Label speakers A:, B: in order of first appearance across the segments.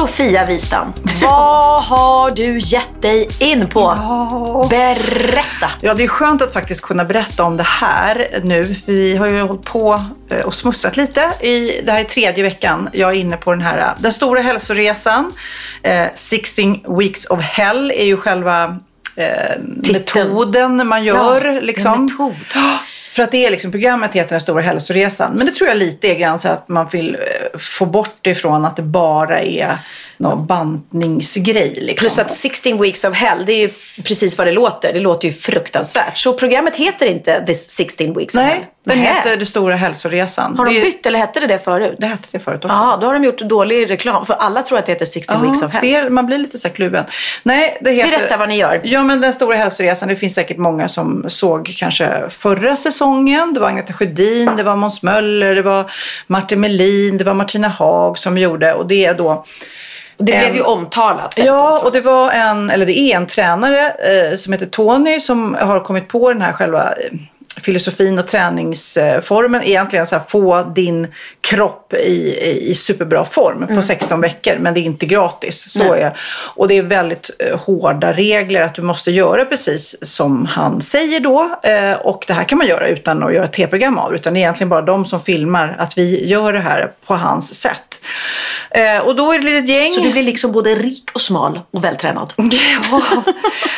A: Sofia Wistam, vad har du gett dig in på? Berätta!
B: Ja, det är skönt att faktiskt kunna berätta om det här nu. För vi har ju hållit på eh, och smussat lite. I, det här är tredje veckan jag är inne på den här eh, den stora hälsoresan. Eh, 16 weeks of hell är ju själva eh, metoden man gör.
A: Ja,
B: liksom. För att det är liksom, programmet heter Den stora hälsoresan. Men det tror jag lite är grann så att man vill eh, få bort ifrån att det bara är någon bantningsgrej. Liksom.
A: Plus att 16 weeks of hell, det är ju precis vad det låter. Det låter ju fruktansvärt. Så programmet heter inte This 16 weeks of hell?
B: Nej, den
A: Nähä.
B: heter Den stora hälsoresan.
A: Har de
B: Det
A: bytt eller hette det det förut?
B: Det hette det förut också.
A: Ja, då har de gjort dålig reklam. För alla tror att det heter 16 weeks of hell.
B: det är, man blir lite så kluven. Nej, det heter,
A: Berätta vad ni gör.
B: Ja, men Den stora hälsoresan. Det finns säkert många som såg kanske förra säsongen. Det var Agneta Sjödin, det var Måns Möller, det var Martin Melin, det var Martina Haag som gjorde. Och det är då
A: Det blev ju omtalat.
B: Ja,
A: omtalat.
B: och det var en, eller det är en tränare eh, som heter Tony som har kommit på den här själva eh, filosofin och träningsformen. Egentligen så här, få din kropp i, i, superbra form på 16 veckor. Men det är inte gratis. Så är. Och det är väldigt eh, hårda regler att du måste göra precis som han säger då. Eh, och det här kan man göra utan att göra tv-program av. Utan det är egentligen bara de som filmar att vi gör det här på hans sätt. Eh, och då är det ett gäng.
A: Så du blir liksom både rik och smal och vältränad.
B: Ja.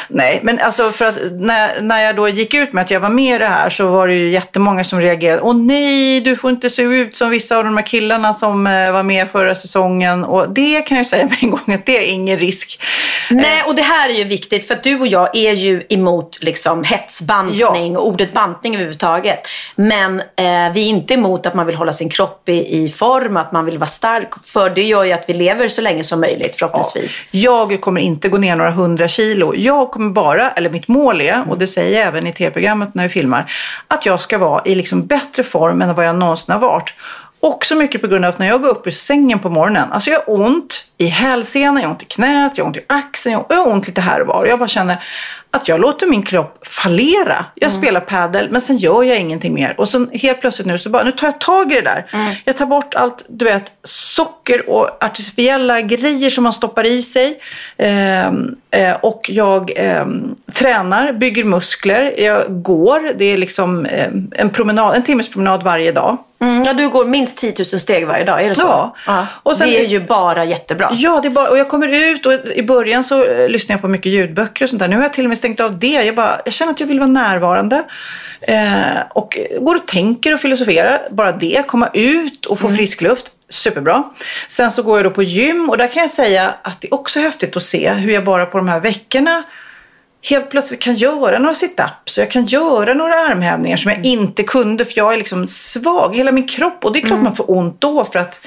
B: Nej, men alltså för att när, när jag då gick ut med att jag var med i det här så var det ju jättemånga som reagerade. Åh nej, du får inte se ut som vissa av de här killarna som eh, var med förra säsongen. Och det kan jag säga med en gång att det är ingen risk.
A: Nej, och det här är ju viktigt för att du och jag är ju emot liksom hetsbantning och ordet bantning överhuvudtaget. Men eh, vi är inte emot att man vill hålla sin kropp i, i form, att man vill vara stark. För det gör ju att vi lever så länge som möjligt förhoppningsvis.
B: Jag kommer inte gå ner några hundra kilo. Jag kommer bara, eller mitt mål är, och det säger jag även i tv-programmet när vi filmar, att jag ska vara i liksom bättre form än vad jag någonsin har varit. Också mycket på grund av att när jag går upp ur sängen på morgonen, alltså jag har ont i hälsenan, jag har ont i knät, jag har ont i axeln, jag har ont lite här och var. Jag bara känner att jag låter min kropp fallera. Jag spelar padel, men sen gör jag ingenting mer. Och så helt plötsligt nu så bara, nu tar jag tag i det där. Jag tar bort allt, du vet, socker och artificiella grejer som man stoppar i sig. Ehm, eh, och jag ehm, tränar, bygger muskler, jag går. Det är liksom ehm, en, promenad, en timmes promenad varje dag.
A: Mm, ja, du går minst 10 000 steg varje dag, är det så?
B: Ja. Och sen-
A: det är ju bara jättebra.
B: Ja, det är bara, och jag kommer ut och i början så eh, lyssnar jag på mycket ljudböcker och sånt där. Nu har jag till och med stängt av det. Jag, bara, jag känner att jag vill vara närvarande. Eh, och går och tänker och filosoferar. Bara det, komma ut och få frisk luft. Superbra. Sen så går jag då på gym och där kan jag säga att det är också häftigt att se hur jag bara på de här veckorna helt plötsligt kan göra några sit-ups och jag kan göra några armhävningar som jag inte kunde för jag är liksom svag i hela min kropp och det är klart man får ont då för att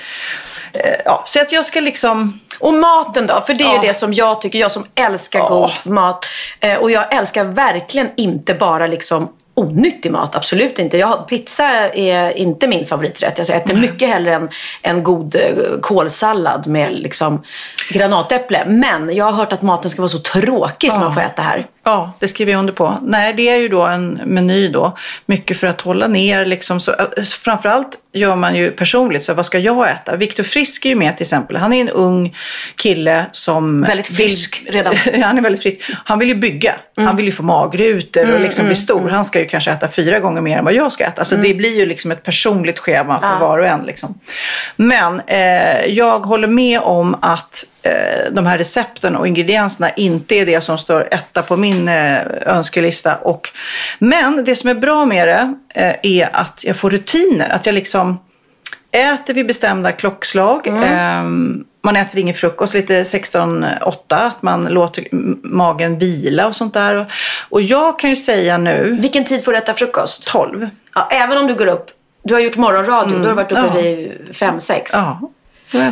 B: ja, så att jag ska liksom
A: Och maten då? För det är
B: Ja.
A: ju det som jag tycker, jag som älskar
B: Ja.
A: god mat. Eh, och jag älskar verkligen inte bara liksom onyttig mat, absolut inte. Jag, pizza är inte min favoriträtt. Jag äter mycket hellre en, en god eh, kålsallad med liksom granatäpple. Men jag har hört att maten ska vara så tråkig som man får äta här.
B: Ja, det skriver jag under på. Nej, det är ju då en meny då. Mycket för att hålla ner liksom. Så, äh, framförallt gör man ju personligt, så vad ska jag äta? Viktor Frisk är ju med till exempel. Han är en ung kille som...
A: Väldigt frisk
B: vill,
A: redan.
B: han är väldigt frisk. Han vill ju bygga. Han vill ju få magrutor och liksom bli stor. Han ska ju kanske äta fyra gånger mer än vad jag ska äta. Alltså det blir ju liksom ett personligt schema för var och en. Liksom. Men eh, jag håller med om att eh, de här recepten och ingredienserna inte är det som står etta på min eh, önskelista. Och, men det som är bra med det eh, är att jag får rutiner. Att jag liksom äter vid bestämda klockslag. Eh, man äter ingen frukost, lite 16-8, att man låter magen vila och sånt där. Och, jag kan ju säga nu,
A: Vilken tid får du äta frukost?
B: 12.
A: Ja, även om du går upp, du har gjort morgonradio, då har du varit uppe
B: Mm. Ja.
A: vid 5-6.
B: Ja,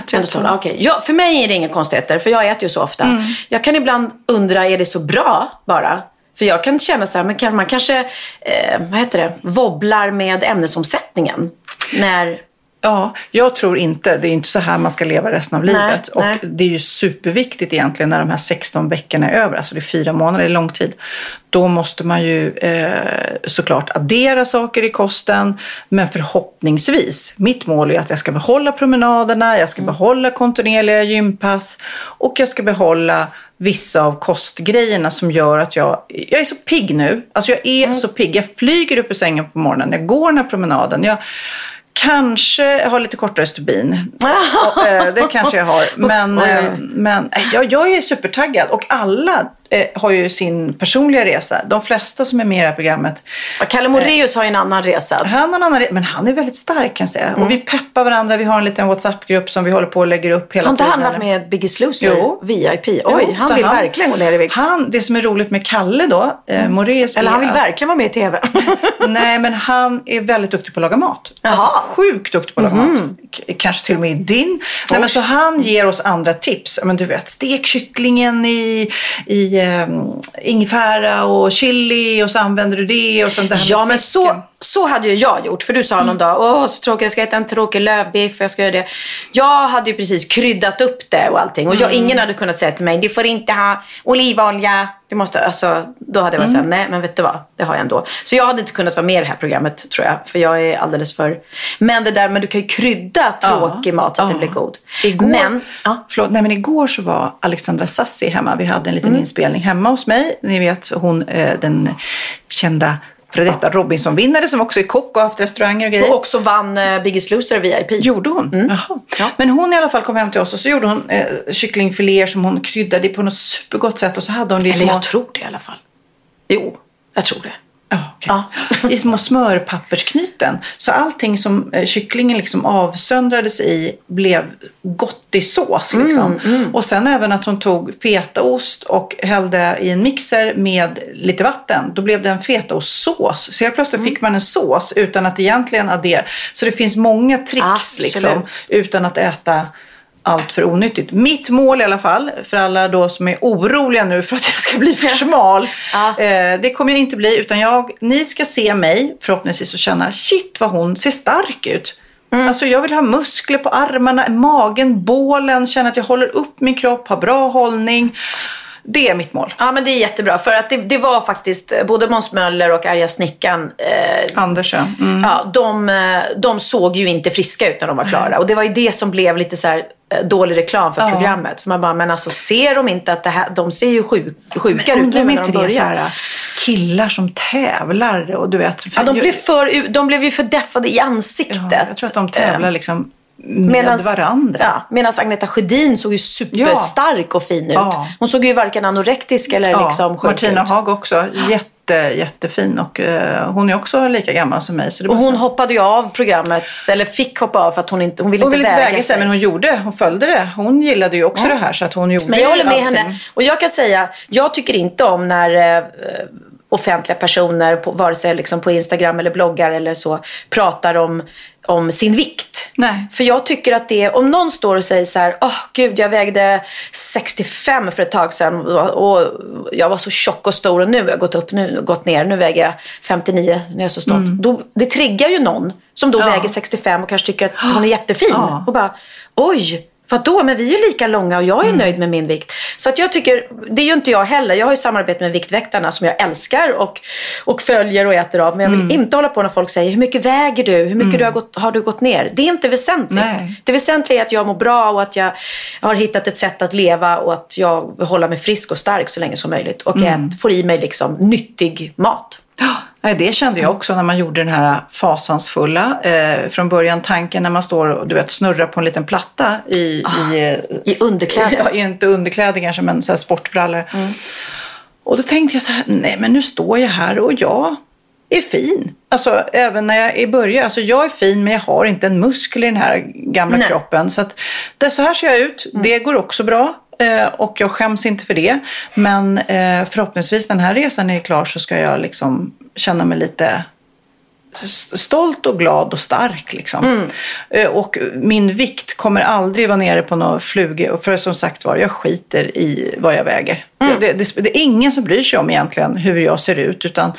B: 12.
A: Okej. Ja, för mig är det inga konstigheter, för jag äter ju så ofta.
B: Mm.
A: Jag kan ibland undra, är det så bra bara? För jag kan känna så här, men man kanske, eh, vad heter det, wobblar med ämnesomsättningen? När,
B: Ja, jag tror inte. Det är inte så här man ska leva resten av
A: Nej,
B: livet. Och
A: nej.
B: det är ju superviktigt egentligen när de här 16 veckorna är över. Alltså det är fyra månader, det är lång tid. Då måste man ju eh, såklart addera saker i kosten. Men förhoppningsvis, mitt mål är att jag ska behålla promenaderna, jag ska
A: Mm.
B: behålla kontinuerliga gympass och jag ska behålla vissa av kostgrejerna som gör att jag, jag är så pigg nu. Alltså jag är
A: Mm.
B: så pigg. Jag flyger upp ur sängen på morgonen, jag går den här promenaden. Jag, Kanske har lite kortare stubin. Eh, det kanske jag har. Men, eh, men eh, jag, jag är supertaggad. Och alla eh, har ju sin personliga resa. De flesta som är med i det här programmet.
A: Ja, Kalle Moraeus har ju en annan resa.
B: Han har en annan re- men han är väldigt stark kan jag säga.
A: Mm.
B: Och vi peppar varandra. Vi har en liten WhatsApp-grupp som vi håller på och lägger upp hela
A: Har inte
B: tiden.
A: han varit med Biggest Loser?
B: Jo.
A: VIP? Oj,
B: Jo,
A: han vill verkligen gå ner i vikt.
B: Han, det som är roligt med Kalle då, eh, Moraeus
A: Eller
B: är
A: han vill
B: att-
A: verkligen vara med i TV.
B: Nej, men han är väldigt duktig på att laga mat.
A: Jaha.
B: Alltså, sjukt duktig på att laga mat. K- kanske till och med din. Nej, men så han ger oss andra tips. Men du vet, stek kycklingen i, i um, ingefära och chili och så använder du det och sånt där.
A: Ja, men så, så hade ju jag gjort. För du sa någon dag, åh så tråkigt, jag ska äta en tråkig lövbiff, jag ska göra det. Jag hade ju precis kryddat upp det och allting. Och jag, ingen hade kunnat säga till mig, du får inte ha olivolja. Du måste, alltså, då hade jag varit såhär, nej men vet du vad, det har jag ändå. Så jag hade inte kunnat vara med i det här programmet tror jag. För jag är alldeles för... Men det där, men du kan ju krydda tråkig mat så att
B: ja.
A: den blir god.
B: Igår,
A: Men, ja.
B: förlåt, nej, men igår så var Alexandra Sassi hemma. Vi hade en liten
A: Mm.
B: inspelning hemma hos mig. Ni vet hon, den kända före detta Robinson-vinnare som också är kock och haft restauranger och grejer.
A: Och också vann eh, Biggest Loser VIP.
B: Gjorde hon? Jaha.
A: Mm. Ja.
B: Men hon i alla fall kom hem till oss och så gjorde hon eh, kycklingfiléer som hon kryddade på något supergott sätt och så hade hon det
A: Eller
B: små...
A: jag tror det i alla fall. Jo, jag tror det.
B: Ja, okej. I små smörpappersknyten. Så allting som eh, kycklingen liksom avsöndrades i blev gott i sås. Liksom. Och sen även att hon tog fetaost och hällde i en mixer med lite vatten. Då blev det en fetaostsås. Så helt plötsligt fick man en sås utan att egentligen addera. Så det finns många tricks liksom, utan att äta allt för onyttigt. Mitt mål i alla fall, för alla då som är oroliga nu för att jag ska bli för smal.
A: Ja.
B: Eh, det kommer jag inte bli, utan jag, ni ska se mig förhoppningsvis och känna, shit vad hon ser stark ut.
A: Mm.
B: Alltså jag vill ha muskler på armarna, magen, bålen, känna att jag håller upp min kropp, har bra hållning. Det är mitt mål.
A: Ja, men det är jättebra. För att det, det var faktiskt eh, både Måns Möller och Arga Snickan. Eh,
B: Andersen. Mm.
A: ja, de, eh, de såg ju inte friska ut när de var klara. Och det var ju det som blev lite så här dålig reklam för
B: Ja.
A: programmet. För man bara, men alltså ser de inte att det här, de ser ju sjuk, sjuka ut nu när
B: inte
A: de
B: det
A: börjar.
B: här, killar som tävlar och du vet.
A: Ja, de,
B: jag-
A: blev för, de blev ju för deffade i ansiktet.
B: Ja, jag tror att de tävlar
A: Eh,
B: liksom med
A: Medans-
B: varandra.
A: Ja, Medan Agneta Sjödin såg ju superstark och fin ut.
B: Ja.
A: Hon såg ju varken anorektisk eller
B: Ja,
A: liksom sjuk
B: Martina
A: ut.
B: Haag också. Jätte, jättefin och eh, hon är också lika gammal som mig. Så det
A: Och hon
B: känns-
A: hoppade ju av programmet, eller fick hoppa av för att hon inte hon ville
B: hon ville inte
A: väga,
B: sig, men hon gjorde, hon följde det. Hon gillade ju också det här så att hon gjorde
A: Men jag håller med
B: allting.
A: henne. Och jag kan säga, jag tycker inte om när eh, offentliga personer, på, vare sig liksom på Instagram eller bloggar eller så, pratar om, om sin vikt.
B: Nej.
A: För jag tycker att det, om någon står och säger så här, åh gud jag vägde 65 för ett tag sedan och, jag var så tjock och stor och nu har jag gått upp, nu gått ner, nu väger jag 59, nu är jag så stolt. Då, det triggar ju någon som då
B: Ja.
A: väger 65 och kanske tycker att hon är jättefin.
B: Ja.
A: Och bara, oj, För att då, men vi är ju lika långa och jag är nöjd med min vikt. Så att jag tycker, det är ju inte jag heller. Jag har ju samarbete med Viktväktarna som jag älskar och, och följer och äter av. Men jag vill inte hålla på när folk säger, hur mycket väger du? Hur mycket du har, gått, har du gått ner? Det är inte väsentligt.
B: Nej.
A: Det väsentliga är att jag mår bra och att jag har hittat ett sätt att leva och att jag hålla mig frisk och stark så länge som möjligt. Och ät, får i mig liksom nyttig mat.
B: Nej, det kände jag också när man gjorde den här fasansfulla. Eh, från början tanken när man står och du vet, snurrar på en liten platta i, i, eh,
A: I underkläder.
B: Ja, inte underkläder kanske, men så här sportbrallor. Och då tänkte jag så här, nej men nu står jag här och jag är fin. Alltså även när jag i början, alltså jag är fin men jag har inte en muskel i den här gamla
A: Nej.
B: kroppen. Så att det, så här ser jag ut. Det går också bra. eh, Och jag skäms inte för det. Men eh, förhoppningsvis den här resan är klar så ska jag liksom känna mig lite stolt och glad och stark. Liksom. Eh, Och min vikt kommer aldrig vara nere på några flugor. För som sagt var, jag skiter i vad jag väger. Det, det, det är ingen som bryr sig om egentligen hur jag ser ut. Utan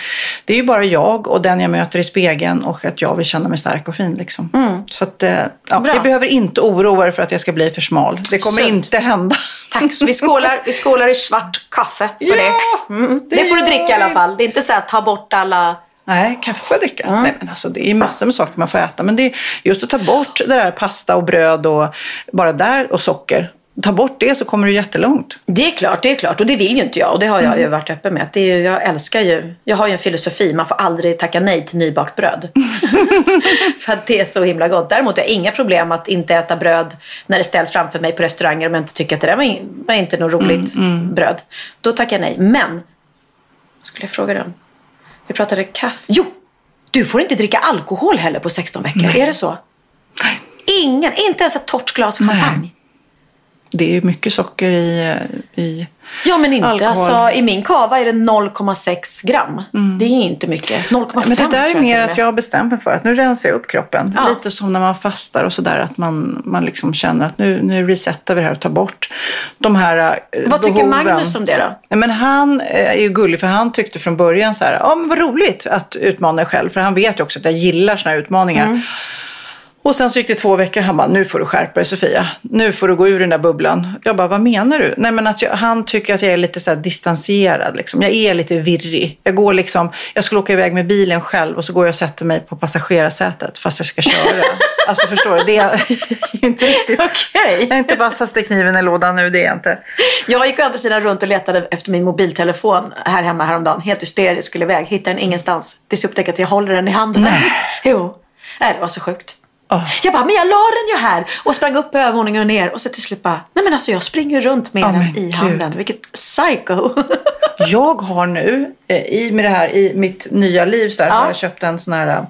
B: det är ju bara jag och den jag möter i spegeln och att jag vill känna mig stark och fin. Liksom. Så att, eh, ja, jag behöver inte oroa er för att jag ska bli för smal. Det kommer
A: Sunt.
B: inte hända.
A: Tack. Så vi skålar, vi skålar i svart kaffe för
B: Ja,
A: det. Mm. Det,
B: det
A: får du dricka i alla fall. Det är inte så att ta bort alla...
B: Nej, kaffe jag dricka. Nej, men alltså, det är massor med saker man får äta. Men det är just att ta bort det där pasta och bröd och bara där och socker. Ta bort det så kommer du jättelångt.
A: Det är klart, det är klart. Och det vill ju inte jag. Och det har jag ju varit öppen med. Det är ju, jag älskar ju... Jag har ju en filosofi. Man får aldrig tacka nej till nybakt bröd. för att det är så himla gott. Däremot har jag inga problem att inte äta bröd när det ställs framför mig på restauranger om jag inte tycker att det där var, in, var inte något roligt bröd. Då tackar jag nej. Men, vad skulle jag fråga dig om? Vi pratade kaffe. Jo! Du får inte dricka alkohol heller på 16 veckor. Är det så? Ingen, inte ens ett torrt glas champagne.
B: Det är mycket socker i... eh, i
A: Ja, men inte.
B: Alkohol.
A: Alltså, I min kava är det 0,6 gram. Det är inte mycket. 0,5
B: men det där är mer att jag har bestämt mig för att nu rensar jag upp kroppen.
A: Ja.
B: Lite som när man fastar och sådär. Att man, man liksom känner att nu, nu resetar vi det här och tar bort de här eh,
A: Vad tycker
B: behoven.
A: Magnus om det då?
B: Men han eh, är ju gullig för han tyckte från början så här, ja men vad roligt att utmana dig själv. För han vet ju också att jag gillar såna här utmaningar.
A: Mm.
B: Och sen så gick det två veckor han bara, nu får du skärpa dig Sofia. Nu får du gå ur den där bubblan. Jag bara, vad menar du? Nej men att jag, han tycker att jag är lite så distanserad. Liksom. Jag är lite virrig. Jag går liksom, jag skulle åka iväg med bilen själv och så går jag och sätter mig på passagerarsätet fast jag ska köra. alltså förstår du? Det är ju inte riktigt.
A: Okej.
B: Jag är inte vassaste kniven i lådan nu, det är jag inte.
A: Jag gick å andra sidan runt och letade efter min mobiltelefon här hemma häromdagen. Helt hysterisk, skulle iväg. Hittade den ingenstans. Tills jag upptäckte att jag håller den i handen. Jo. Nej, det var så sjukt.
B: Åh.
A: Jag bara, men jag la den ju här! Och sprang upp på övervåningen och ner. Och så till slut bara, nej men alltså jag springer runt med
B: Ja,
A: den i
B: gud.
A: handen. Vilket psycho.
B: Jag har nu, eh, i med det här, i mitt nya liv så här,
A: Ja.
B: har jag köpt en sån här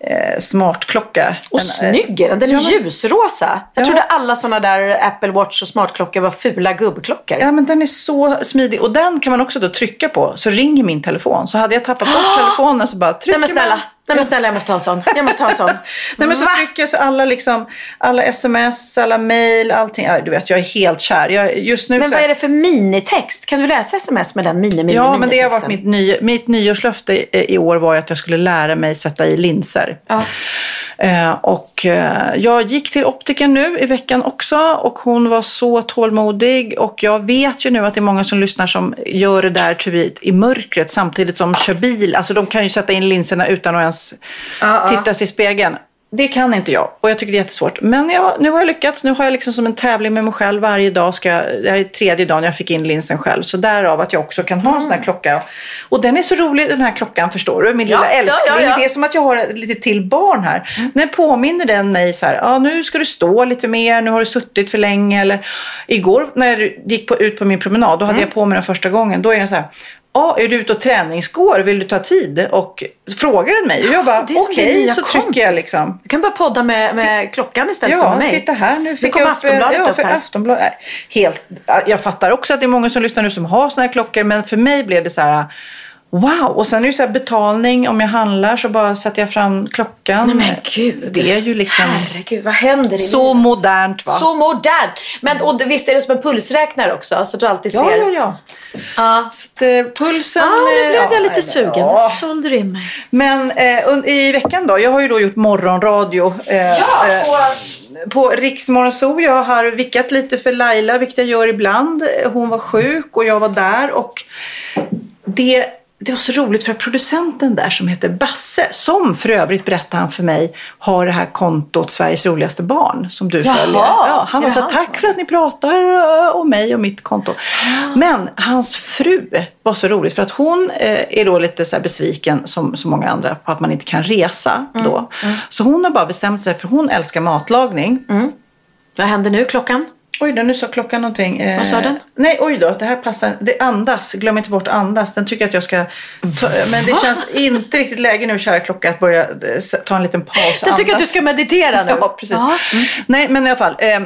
B: eh, smartklocka.
A: Och
B: en, eh,
A: snygg är den. Den är
B: ja,
A: ljusrosa. Jag
B: Ja.
A: trodde alla såna där Apple Watch och smartklockor var fula gubbklockor.
B: Ja, men den är så smidig. Och den kan man också då trycka på, så ringer min telefon. Så hade jag tappat bort telefonen så bara trycker
A: Nej men snälla,
B: man.
A: Nej men snälla jag måste ha en sån. Jag måste ha en sån.
B: Nej, men så trycker jag så alla, liksom, alla sms, alla mail, allting. Ja, du vet, jag är helt kär. Jag, just nu
A: Men
B: så
A: vad är det för minitext? Kan du läsa sms med den mini, mini,
B: Ja, men det har varit mitt, ny, mitt nyårslöfte i, i år var att jag skulle lära mig sätta i linser.
A: Ja.
B: Eh, och eh, jag gick till optiken nu i veckan också och hon var så tålmodig. Och jag vet ju nu att det är många som lyssnar som gör det där i, i mörkret samtidigt som de kör bil. Alltså de kan ju sätta in linserna utan att ens titta sig i spegeln. Det kan inte jag och jag tycker det är jättesvårt. Men jag, nu har jag lyckats. Nu har jag liksom som en tävling med mig själv. Varje dag ska jag, det här är tredje dagen jag fick in linsen själv. Så därav att jag också kan ha en sån här klocka. Och den är så rolig den här klockan förstår du. Min
A: Ja,
B: lilla älskling.
A: ja, ja.
B: Det är som att jag har ett lite till barn här. När påminner den mig så här, ja nu ska du stå lite mer, nu har du suttit för länge. Eller igår när jag gick på, ut på min promenad, då hade
A: Mm.
B: jag på mig den första gången. Då är jag så här, ja är du ute och träningsgår, vill du ta tid? Och frågar den mig. Och jag bara,
A: som din
B: okej,
A: nya
B: så trycker
A: kompis.
B: jag liksom.
A: Du kan bara podda med, med klockan istället för
B: Ja,
A: med mig.
B: titta här. Nu fick
A: kommer
B: jag upp,
A: Aftonbladet
B: ja,
A: upp
B: för
A: här.
B: Aftonbladet. Helt, jag fattar också att det är många som lyssnar nu som har såna här klockor. Men för mig blev det så här, wow. Och sen är det så här betalning. Om jag handlar så bara sätter jag fram klockan.
A: Nej men gud.
B: Det är ju liksom
A: Herregud, vad händer i
B: så
A: livet?
B: modernt va?
A: Så modernt. Men och visst är det som en pulsräknare också? Så att du alltid
B: ja,
A: ser.
B: ja, ja.
A: ja.
B: Så att, eh, pulsen...
A: Ah, nu blev
B: eh,
A: jag
B: ja,
A: lite sugen.
B: ja.
A: Sålde du in mig.
B: Men eh, i veckan då, jag har ju då gjort morgonradio. Eh,
A: Ja,
B: eh,
A: på
B: på Riksmorgon Zoo. Jag har vickat lite för Laila, vilket jag gör ibland. Hon var sjuk och jag var där. Och det, det var så roligt för att producenten där som heter Basse, som för övrigt berättade han för mig, har det här kontot Sveriges roligaste barn som du
A: Jaha.
B: följer. Ja, han var så här, tack för att ni pratar eh, om mig och mitt konto. Men hans fru var så roligt för att hon eh, är då lite så besviken som så många andra på att man inte kan resa
A: Mm.
B: då. Så hon har bara bestämt sig för hon älskar matlagning.
A: Vad händer nu klockan?
B: Oj då, nu sa klockan någonting. Eh,
A: Vad sa den?
B: Nej, oj då, det här passar. Det andas, glöm inte bort andas. Den tycker att jag ska ta, Men det känns inte riktigt läge nu, kära klocka, att börja eh, ta en liten paus och
A: Jag tycker att du
B: andas.
A: ska meditera nu.
B: Ja, precis.
A: Ja.
B: Nej, men i alla fall. Eh,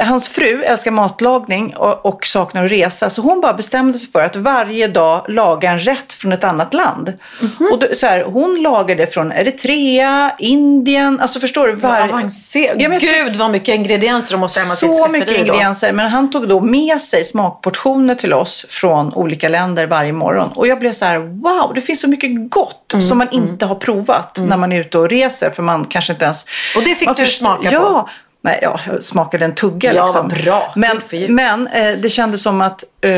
B: hans fru älskar matlagning och, och saknar att resa. Så hon bara bestämde sig för att varje dag laga en rätt från ett annat land.
A: Mhm.
B: Och då, så här, hon lagade från Eritrea, Indien. Alltså förstår du? Var... Ja, men
A: Gud vad mycket ingredienser de måste ha hemma
B: så mycket
A: då.
B: ingredienser. Men han tog då med sig smakportioner till oss från olika länder varje morgon. Och jag blev så här, wow, det finns så mycket gott
A: Mm,
B: som man inte har provat när man är ute och reser. För man kanske inte ens...
A: Och det fick
B: man
A: du smaka på?
B: Ja. Nej, ja, jag smakade en tugga
A: Ja,
B: liksom.
A: vad bra.
B: Men, men eh, det kändes som att eh,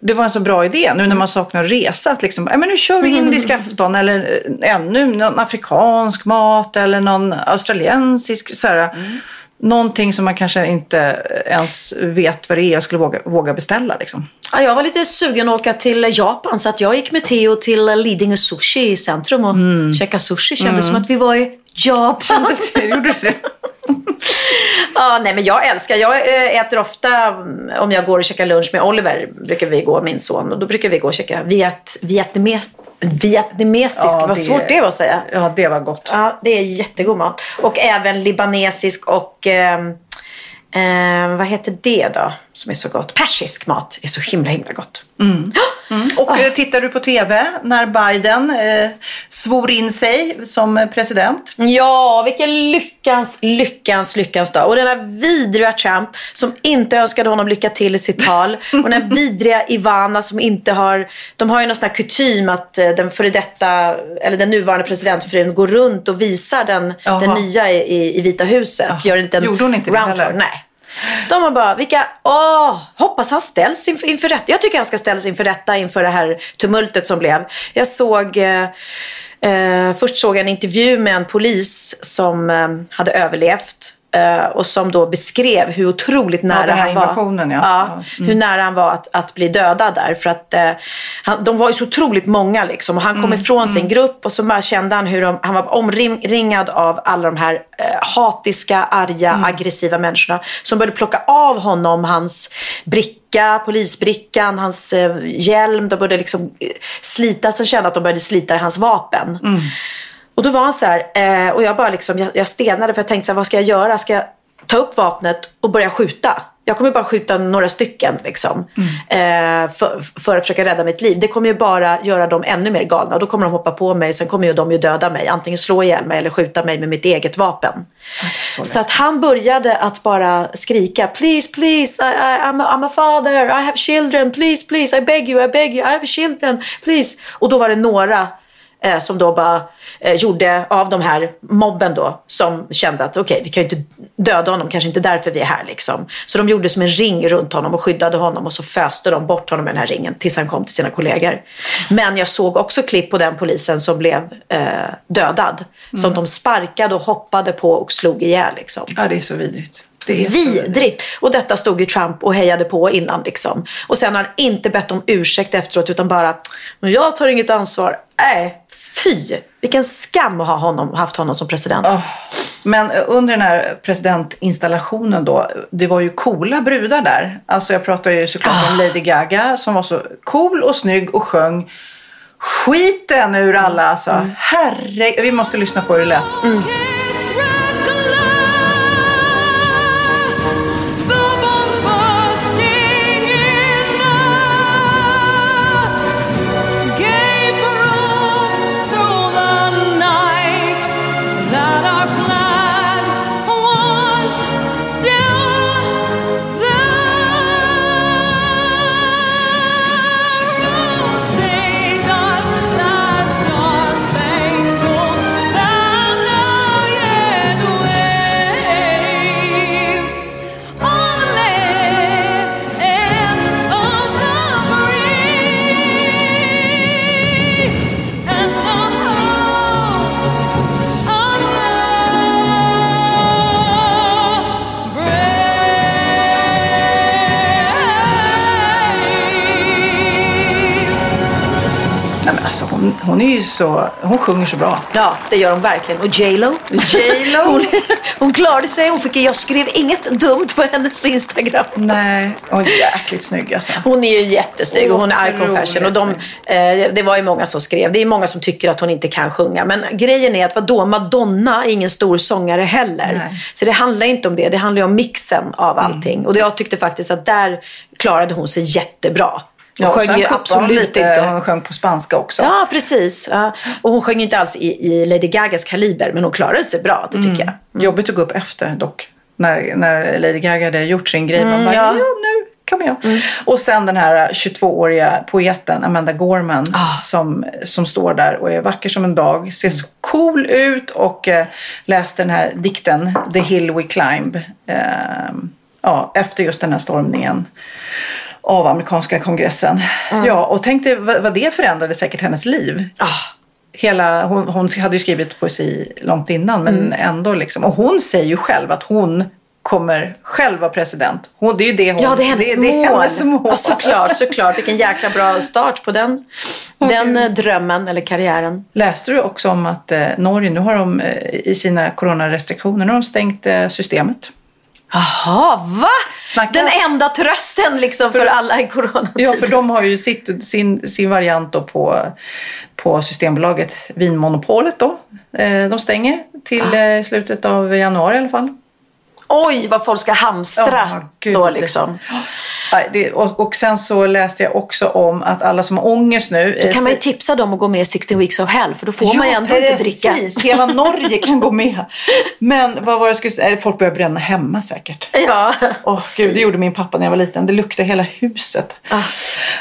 B: det var en så bra idé nu när man saknar resa. Att liksom, men nu kör vi indisk afton eller eh, ännu någon afrikansk mat eller någon australiensisk. Så här,
A: Mm.
B: Någonting som man kanske inte ens vet vad det är jag skulle våga, våga beställa. Liksom.
A: Ja, jag var lite sugen att åka till Japan så att jag gick med Theo till Lidingö Sushi i centrum och
B: Mm.
A: käkade sushi. Kändes som att vi var i Japan.
B: Gjorde det?
A: ja, nej, men jag älskar, jag eh, äter ofta, mm, om jag går och käkar lunch med Oliver, brukar vi gå, min son, och då brukar vi gå och käka viet, vietnames, vietnamesisk,
B: Ja,
A: vad
B: det-
A: svårt det var att säga.
B: Ja, det var gott.
A: Ja, det är jättegod mat. Och även libanesisk och ehm, ehm, vad heter det då som är så gott? Persisk mat är så himla himla gott.
B: Och eh, tittar du på TV när Biden eh, svor in sig som eh, president?
A: Ja, vilken lyckans, lyckans, lyckans dag. Och den här vidriga Trump som inte önskade honom lycka till i sitt tal. Och den här vidriga Ivana som inte har... De har ju någon sån här kutym att eh, den före detta, eller den nuvarande presidentfrun går runt och visar den, den nya i, i, Vita huset. Gör en liten
B: Gjorde hon inte det heller?
A: Nej. De var bara, vilka, åh, hoppas han ställs inför, inför rätta. Jag tycker han ska ställas inför rätta inför det här tumultet som blev. Jag såg, eh, eh, först såg jag en intervju med en polis som eh, hade överlevt eh, Och som då beskrev hur otroligt nära
B: här
A: han var.
B: ja.
A: ja
B: Ja,
A: Hur nära han var att, att bli dödad där. För att eh, han, de var ju så otroligt många liksom. Och han kom ifrån sin grupp och så bara kände han hur de, han var omringad av alla de här eh, hatiska, arga, aggressiva människorna. Som började plocka av honom hans bricka, polisbrickan, hans eh, hjälm. De började liksom eh, slita, så kände att de började slita i hans vapen. Och då var han så här, eh, och jag bara liksom, jag, jag stelnade för jag tänkte så här, vad ska jag göra? Ska jag ta upp vapnet och börja skjuta? Jag kommer bara skjuta några stycken liksom, eh, för, för att försöka rädda mitt liv. Det kommer ju bara göra dem ännu mer galna. Då kommer de hoppa på mig och sen kommer ju de ju döda mig. Antingen slå ihjäl mig eller skjuta mig med mitt eget vapen. Så, att han började att bara skrika please, please, I, I, I'm, a, I'm a father, I have children, please, please, I beg you, I beg you, I have children, please. Och då var det några eh, som då bara eh, gjorde av de här mobben då som kände att okej, vi kan ju inte döda honom, kanske inte därför vi är här liksom. Så de gjorde som en ring runt honom och skyddade honom och så föste de bort honom i den här ringen tills han kom till sina kollegor. Men jag såg också klipp på den polisen som blev eh, dödad. Som de sparkade och hoppade på och slog ihjäl liksom.
B: Ja, det är så vidrigt. Det
A: Vidrigt! Och detta stod ju Trump och hejade på innan. Liksom. Och sen har han inte bett om ursäkt efteråt utan bara, "Men jag tar inget ansvar. Nej, fy! Vilken skam att ha honom, haft honom som president.
B: Oh. Men eh, under den här presidentinstallationen då, det var ju coola brudar där. Alltså jag pratar ju såklart om Lady Gaga som var så cool och snygg och sjöng skiten ur alla alltså. Herre, vi måste lyssna på hur det lät. Alltså hon, hon är ju så, hon sjunger så bra.
A: Ja, det gör hon verkligen. Och J Lo.
B: J.Lo.
A: Hon, hon klarade sig. Hon fick, jag skrev inget dumt på hennes Instagram.
B: Nej, hon är jäkligt snygg alltså.
A: Hon är ju jättesnygg och hon är icon fashion. Och de, eh, det var ju många som skrev. Det är många som tycker att hon inte kan sjunga. Men grejen är att vadå, Madonna är ingen stor sångare heller.
B: Nej.
A: Så det handlar inte om det. Det handlar ju om mixen av allting. Och jag tyckte faktiskt att där klarade hon sig jättebra. Hon
B: Ja, och
A: sjöng ju
B: hon
A: absolut
B: lite,
A: inte.
B: Hon sjöng på spanska också.
A: Ja, precis. Ja. Och hon sjöng inte alls i, i Lady Gagas kaliber, men hon klarade sig bra, det tycker jag.
B: Jobbigt att gå upp efter dock. När, när Lady Gaga hade gjort sin grej. Man bara, ja,
A: ja.
B: nu kommer jag. Och sen den här 22-åriga poeten Amanda Gorman som, som står där och är vacker som en dag. Ser så cool ut och eh, läste den här dikten The Hill We Climb. Eh, ja, efter just den här stormningen av amerikanska kongressen. Ja, och tänkte vad, vad det förändrade säkert hennes liv.
A: Ah.
B: Hela, hon, hon hade ju skrivit poesi långt innan men ändå liksom. Och hon säger ju själv att hon kommer själv vara president. Hon, det är ju det hon...
A: Ja, det är hennes
B: det,
A: mål.
B: det är hennes mål.
A: Ja, såklart, såklart. Vilken jäkla bra start på den, den drömmen eller karriären.
B: Läste du också om att eh, Norge, nu har de eh, i sina coronarestriktioner, nu har de stängt eh, systemet.
A: Jaha, va?
B: Snacka-
A: Den enda trösten liksom för, alla i coronatid.
B: Ja, för de har ju sitt, sin, sin variant då på, på Systembolaget, Vinmonopolet då. Eh, de stänger till
A: Ah.
B: eh, slutet av januari i alla fall.
A: Oj, vad folk ska hamstra
B: gud.
A: då liksom.
B: Det, och, och sen så läste jag också om att alla som har ångest nu...
A: Då kan man ju tipsa dem att gå med i 16 Weeks of Hell för då får man ju ändå inte dricka.
B: precis. Hela Norge kan gå med. Men vad var jag skulle säga? Folk börjar bränna hemma säkert.
A: Ja.
B: Åh gud, det gjorde min pappa när jag var liten. Det luktade hela huset.
A: Ah.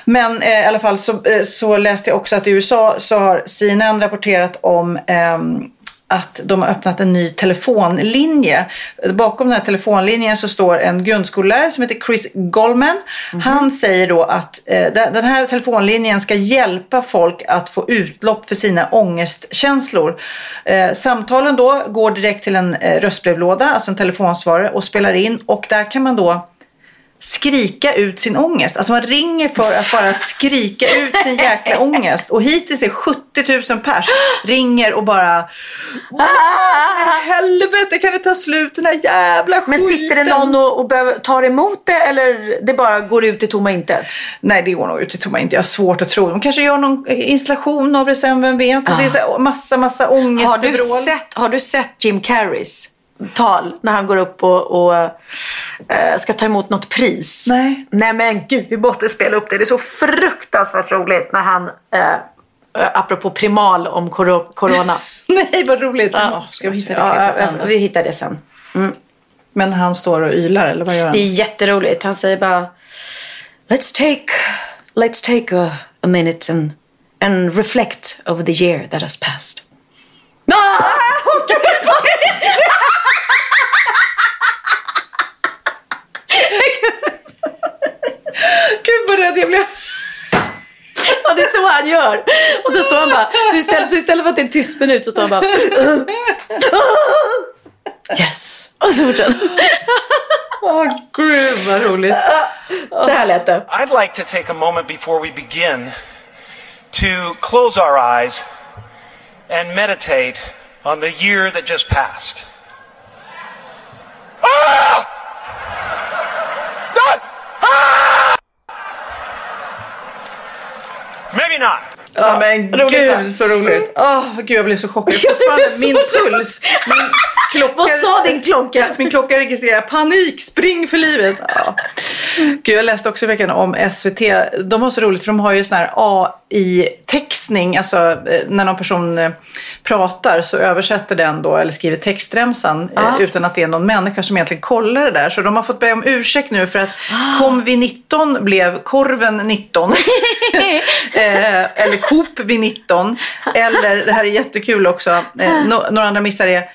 B: Men eh, i alla fall så, eh, så läste jag också att i USA så har CNN rapporterat om ehm, att de har öppnat en ny telefonlinje. Bakom den här telefonlinjen så står en grundskollärare som heter Chris Goldman. Han säger då att eh, den den här telefonlinjen ska hjälpa folk att få utlopp för sina ångestkänslor. Eh, samtalen då går direkt till en eh, röstbrevlåda, alltså en telefonsvarare och spelar in och där kan man då skrika ut sin ångest. Alltså man ringer för att bara skrika ut sin jäkla ångest. Och hittills är 70 000 pers ringer och bara Helvete kan det ta slut den här jävla skiten.
A: Men sitter det någon och, och behöver, tar emot det eller det bara går ut i tomma intet?
B: Nej det går nog ut i tomma inte. Jag har svårt att tro. De kanske gör någon installation av det sen, vem vet. Så Det är så massa, massa ångest
A: Har du, sett, har du sett Jim Carreys tal när han går upp och, och eh, ska ta emot något pris?
B: Nej.
A: Nej men gud, vi måste spela upp det. Det är så fruktansvärt roligt när han, eh, apropå primal om corona.
B: Nej vad roligt. Ja, ska vi hitta det
A: Ja, vi hittar det sen.
B: Men han står och ylar eller vad gör han?
A: Det är jätteroligt. Han säger bara Let's take, let's take a, a minute and, and reflect over the year that has passed. Ah!
B: Gud vad rädd jag blev.
A: Ja, det är så han gör. Och så står han bara, så istället, så istället för att det är en tyst minut så står han bara Yes. Och så fortsätter.
B: Åh gud vad roligt.
A: Så här lät det.
C: I'd like to take a moment before we begin to close our eyes and meditate on the year that just passed. Ah! Maybe not.
B: Ja, men
A: roligt, va?
B: gud så roligt. Åh, gud jag blev så chockad. Fortfarande
A: så
B: min puls. Min klocka,
A: Vad sa din klocka?
B: Min klocka registrerar panik, spring för livet. Ja. Gud, jag läste också i veckan om SVT. De har så roligt för de har ju sån här AI-textning. Alltså eh, när någon person eh, pratar så översätter den då eller skriver textremsan eh, utan att det är någon människa som egentligen kollar det där. Så de har fått be om ursäkt nu för att kom vi 19 blev korven 19. eh, eller Coop vid 19. Eller, det här är jättekul också, no, några andra missar det.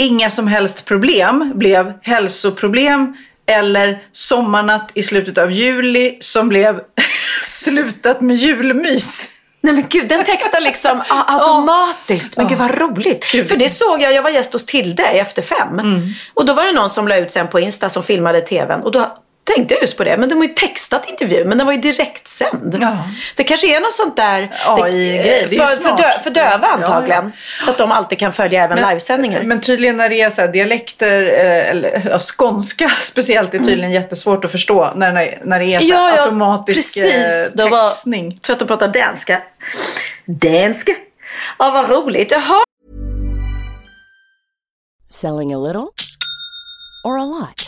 B: Inga som helst problem blev hälsoproblem eller sommarnatt i slutet av juli som blev slutat med julmys.
A: Nej men gud, den textar liksom automatiskt. Men gud vad roligt. För det såg jag, jag var gäst hos Tilde i Efter fem. Och då var det någon som la ut sen på Insta som filmade tvn. Och då tänkte jag just på det. Men de har ju textat intervjun, men den var ju direktsänd.
B: Ja.
A: Det kanske är något sånt där
B: AI-grej,
A: för, för, dö, för döva
B: Ja,
A: antagligen.
B: ja.
A: Så att de alltid kan följa även livesändningar.
B: Men tydligen när det är så här dialekter, eh, eller ja, skånska speciellt, är tydligen jättesvårt att förstå när, när när det är så här automatisk eh,
A: Det var-
B: textning.
A: Jag tror att de pratar danska. Danska? Ja, vad roligt. Jaha.
D: Selling a little or a lot?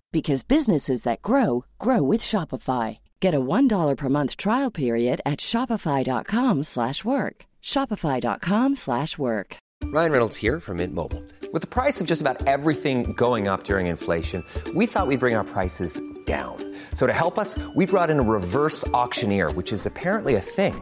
D: because businesses that grow grow with Shopify. Get a $1 per month trial period at shopify.com/work. shopify.com/work.
E: Ryan Reynolds here from Mint Mobile. With the price of just about everything going up during inflation, we thought we'd bring our prices down. So to help us, we brought in a reverse auctioneer, which is apparently a thing.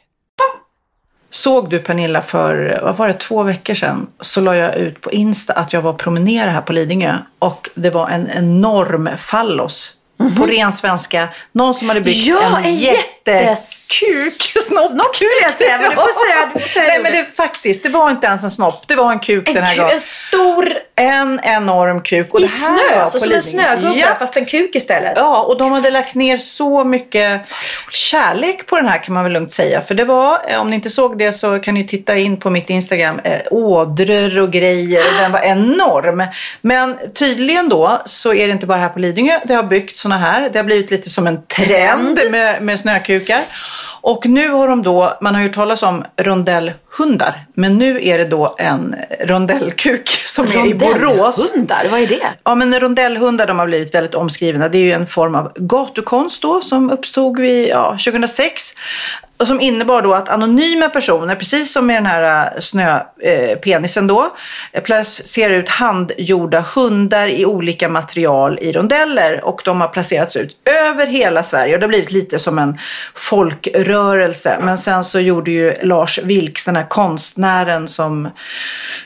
B: Såg du Pernilla för, vad var det, två veckor sedan så la jag ut på Insta att jag var promenera här på Lidingö och det var en enorm fallos. På ren svenska, någon som hade byggt.
A: Ja,
B: en,
A: en
B: jättekuk.
A: Snopp skulle jag säga, men du får säga, du får säga
B: Nej
A: det
B: men det faktiskt, det var inte ens en snopp, det var en kuk
A: En,
B: den här gången.
A: en stor
B: En enorm kuk. Och
A: i
B: det här
A: snö, alltså som en snögubbe
B: Ja.
A: fast en kuk istället.
B: Ja, och de hade lagt ner så mycket kärlek på den här kan man väl lugnt säga. För det var, eh, om ni inte såg det så kan ni titta in på mitt Instagram, eh, ådror och grejer. Och den var enorm. Men tydligen då så är det inte bara här på Lidingö. Det har byggt såna här. Det har blivit lite som en trend med, med snökukar. Och nu har de då, man har ju hört talas om rondellhundar. Men nu är det då en rondellkuk som är i Borås.
A: Hundar, vad är det?
B: Ja, men rondellhundar de har blivit väldigt omskrivna. Det är ju en form av gatukonst då som uppstod vid, ja, 2006. Och som innebar då att anonyma personer, precis som med den här snöpenisen då, eh, placerar ut handgjorda hundar i olika material i rondeller. Och de har placerats ut över hela Sverige. Och det har blivit lite som en folkrörelse. Men sen så gjorde ju Lars Vilks, den här konstnären som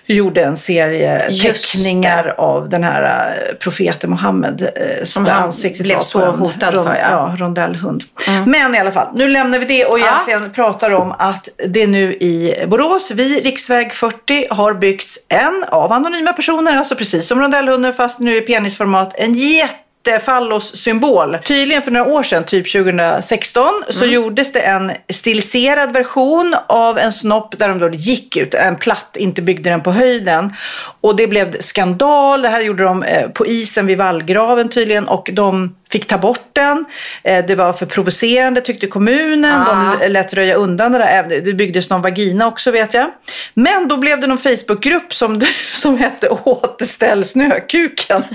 B: gjorde en serie
A: Just
B: teckningar av den här eh, profeten Mohammed. eh,
A: Som han
B: ansiktet
A: blev så hotad
B: ron-
A: för, ja.
B: ja. rondellhund. Men i alla fall, nu lämnar vi det och
A: Ja.
B: egentligen pratar om att det nu i Borås, vid riksväg 40, har byggts en av anonyma personer, alltså precis som rondellhunden fast nu i penisformat, en jätte fallossymbol. Tydligen för några år sedan, typ 2016, så
A: Mm.
B: gjordes det en stiliserad version av en snopp där de då gick ut, en platt, inte byggde den på höjden. Och det blev skandal, det här gjorde de eh, på isen vid vallgraven tydligen och de fick ta bort den. Eh, Det var för provocerande tyckte kommunen.
A: Ah.
B: De lät röja undan det där. Det byggdes någon vagina också vet jag. Men då blev det någon Facebookgrupp som, som hette Återställ snökuken.